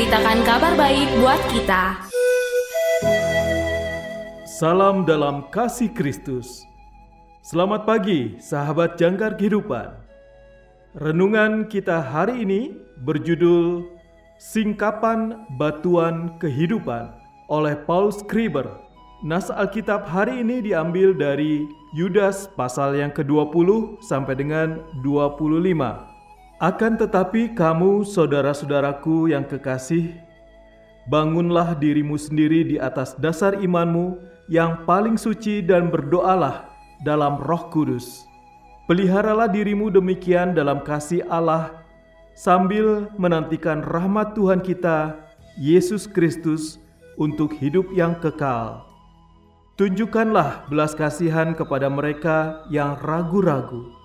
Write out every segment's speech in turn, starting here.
memberitakan kabar baik buat kita Salam dalam kasih Kristus. Selamat pagi, sahabat jangkar kehidupan. Renungan kita hari ini berjudul Singkapan Batuan Kehidupan oleh Paul Skriber. Nas Alkitab hari ini diambil dari Yudas pasal yang ke-20 sampai dengan 25. Akan tetapi kamu saudara-saudaraku yang kekasih, bangunlah dirimu sendiri di atas dasar imanmu yang paling suci dan berdoalah dalam Roh Kudus. Peliharalah dirimu demikian dalam kasih Allah sambil menantikan rahmat Tuhan kita Yesus Kristus untuk hidup yang kekal. Tunjukkanlah belas kasihan kepada mereka yang ragu-ragu.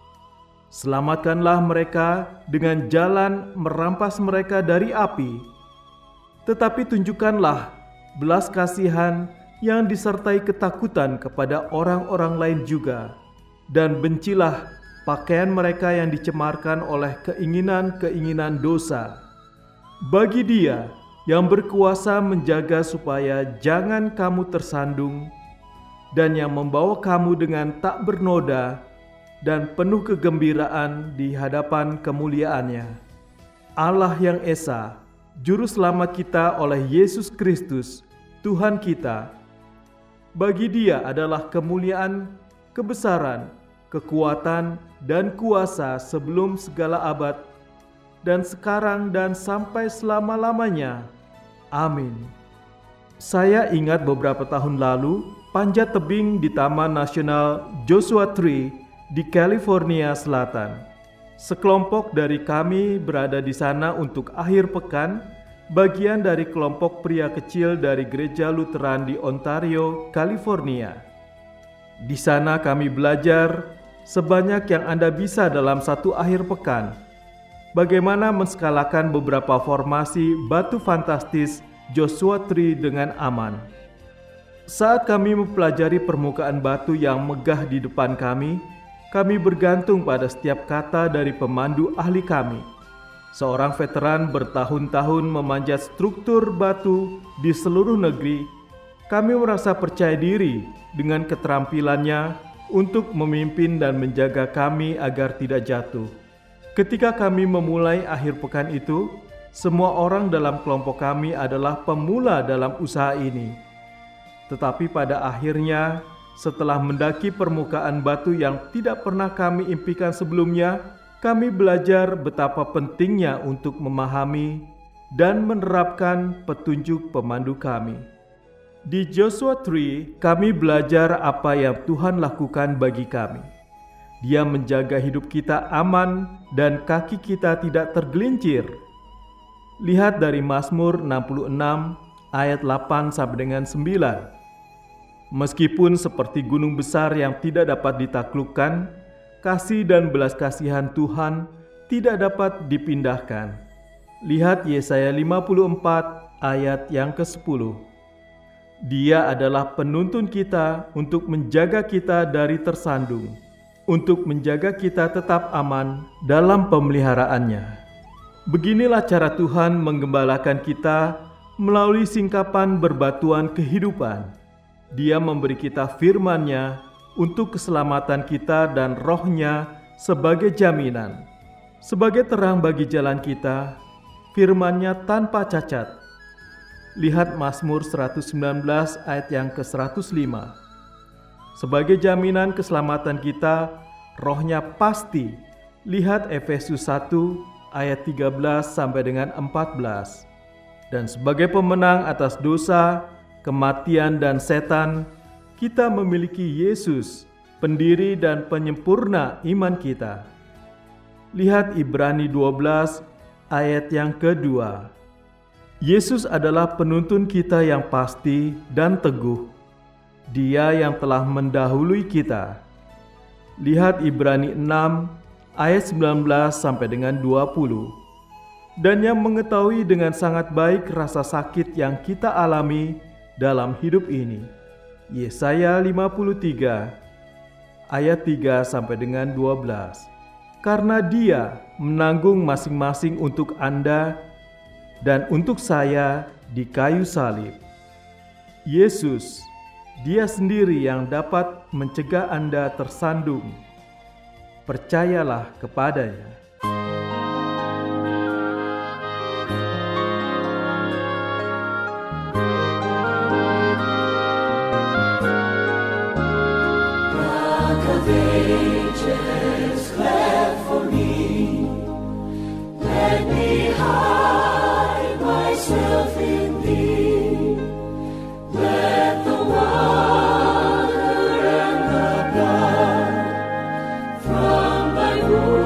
Selamatkanlah mereka dengan jalan merampas mereka dari api. Tetapi tunjukkanlah belas kasihan yang disertai ketakutan kepada orang-orang lain juga, dan bencilah pakaian mereka yang dicemarkan oleh keinginan-keinginan dosa. Bagi Dia yang berkuasa menjaga supaya jangan kamu tersandung, dan yang membawa kamu dengan tak bernoda dan penuh kegembiraan di hadapan kemuliaannya. Allah yang Esa, Juru Selamat kita oleh Yesus Kristus, Tuhan kita, bagi dia adalah kemuliaan, kebesaran, kekuatan, dan kuasa sebelum segala abad, dan sekarang dan sampai selama-lamanya. Amin. Saya ingat beberapa tahun lalu, panjat tebing di Taman Nasional Joshua Tree di California Selatan. Sekelompok dari kami berada di sana untuk akhir pekan bagian dari kelompok pria kecil dari Gereja Lutheran di Ontario, California. Di sana kami belajar sebanyak yang Anda bisa dalam satu akhir pekan. Bagaimana menskalakan beberapa formasi batu fantastis Joshua Tree dengan aman. Saat kami mempelajari permukaan batu yang megah di depan kami, kami bergantung pada setiap kata dari pemandu ahli kami seorang veteran bertahun-tahun memanjat struktur batu di seluruh negeri, kami merasa percaya diri dengan keterampilannya untuk memimpin dan menjaga kami agar tidak jatuh. Ketika kami memulai akhir pekan itu, semua orang dalam kelompok kami adalah pemula dalam usaha ini. Tetapi pada akhirnya, setelah mendaki permukaan batu yang tidak pernah kami impikan sebelumnya, kami belajar betapa pentingnya untuk memahami dan menerapkan petunjuk pemandu kami. Di Joshua 3, kami belajar apa yang Tuhan lakukan bagi kami. Dia menjaga hidup kita aman dan kaki kita tidak tergelincir. Lihat dari Mazmur 66 ayat 8 sampai dengan 9. Meskipun seperti gunung besar yang tidak dapat ditaklukkan, kasih dan belas kasihan Tuhan tidak dapat dipindahkan. Lihat Yesaya 54 ayat yang ke-10. Dia adalah penuntun kita untuk menjaga kita dari tersandung, untuk menjaga kita tetap aman dalam pemeliharaannya. Beginilah cara Tuhan menggembalakan kita melalui singkapan berbatuan kehidupan. Dia memberi kita firman-Nya untuk keselamatan kita dan rohnya sebagai jaminan. Sebagai terang bagi jalan kita, firmannya tanpa cacat. Lihat Mazmur 119 ayat yang ke-105. Sebagai jaminan keselamatan kita, rohnya pasti. Lihat Efesus 1 ayat 13 sampai dengan 14. Dan sebagai pemenang atas dosa, kematian, dan setan, kita memiliki Yesus, pendiri dan penyempurna iman kita. Lihat Ibrani 12 ayat yang kedua. Yesus adalah penuntun kita yang pasti dan teguh. Dia yang telah mendahului kita. Lihat Ibrani 6 ayat 19 sampai dengan 20 dan yang mengetahui dengan sangat baik rasa sakit yang kita alami dalam hidup ini. Yesaya 53 ayat 3 sampai dengan 12. Karena dia menanggung masing-masing untuk Anda dan untuk saya di kayu salib. Yesus, dia sendiri yang dapat mencegah Anda tersandung. Percayalah kepadanya. my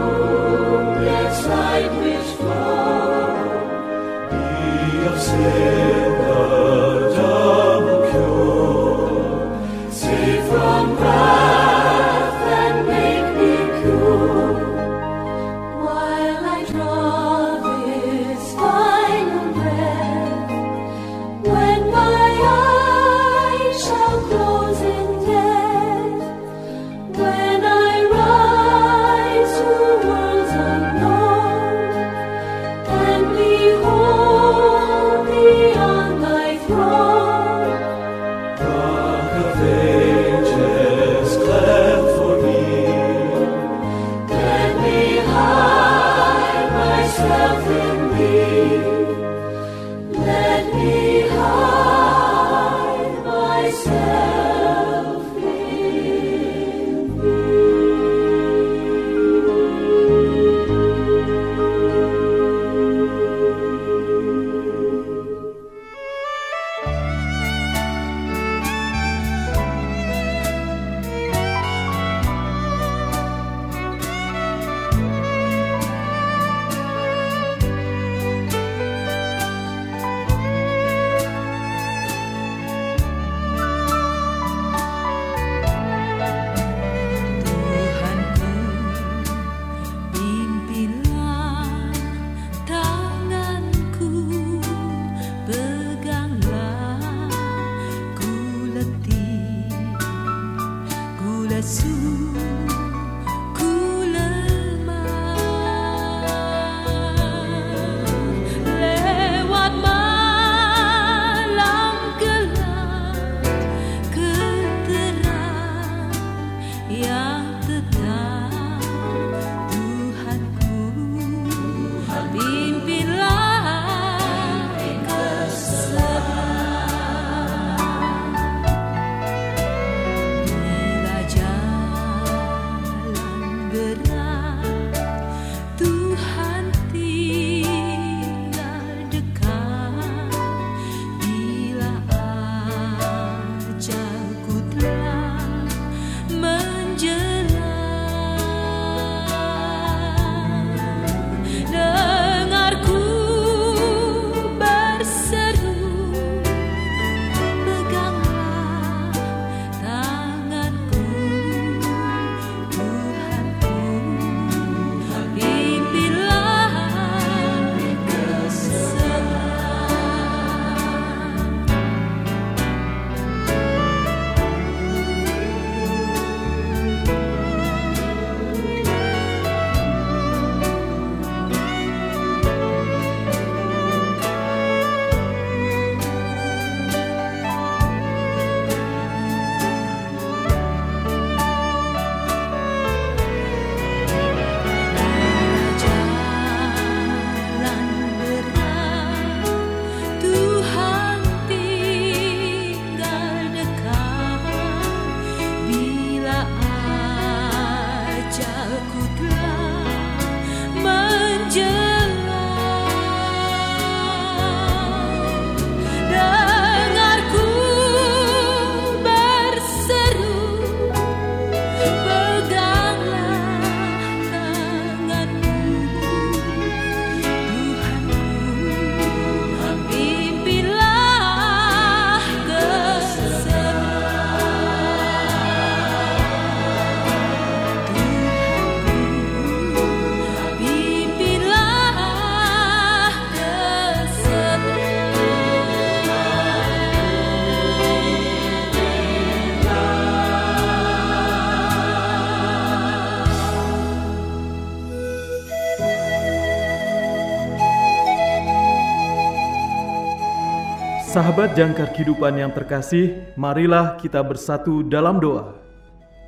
Sahabat jangkar kehidupan yang terkasih, marilah kita bersatu dalam doa.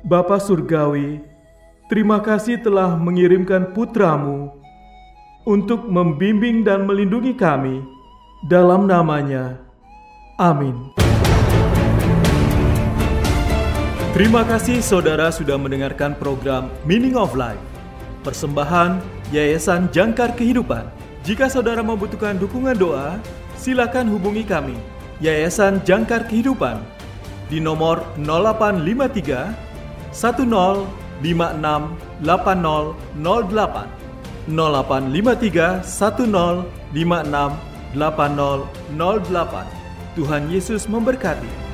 Bapa Surgawi, terima kasih telah mengirimkan putramu untuk membimbing dan melindungi kami dalam namanya. Amin. Terima kasih saudara sudah mendengarkan program Meaning of Life. Persembahan Yayasan Jangkar Kehidupan. Jika saudara membutuhkan dukungan doa, silakan hubungi kami, Yayasan Jangkar Kehidupan, di nomor 0853 1056 8008 0853 1056 8008 Tuhan Yesus memberkati.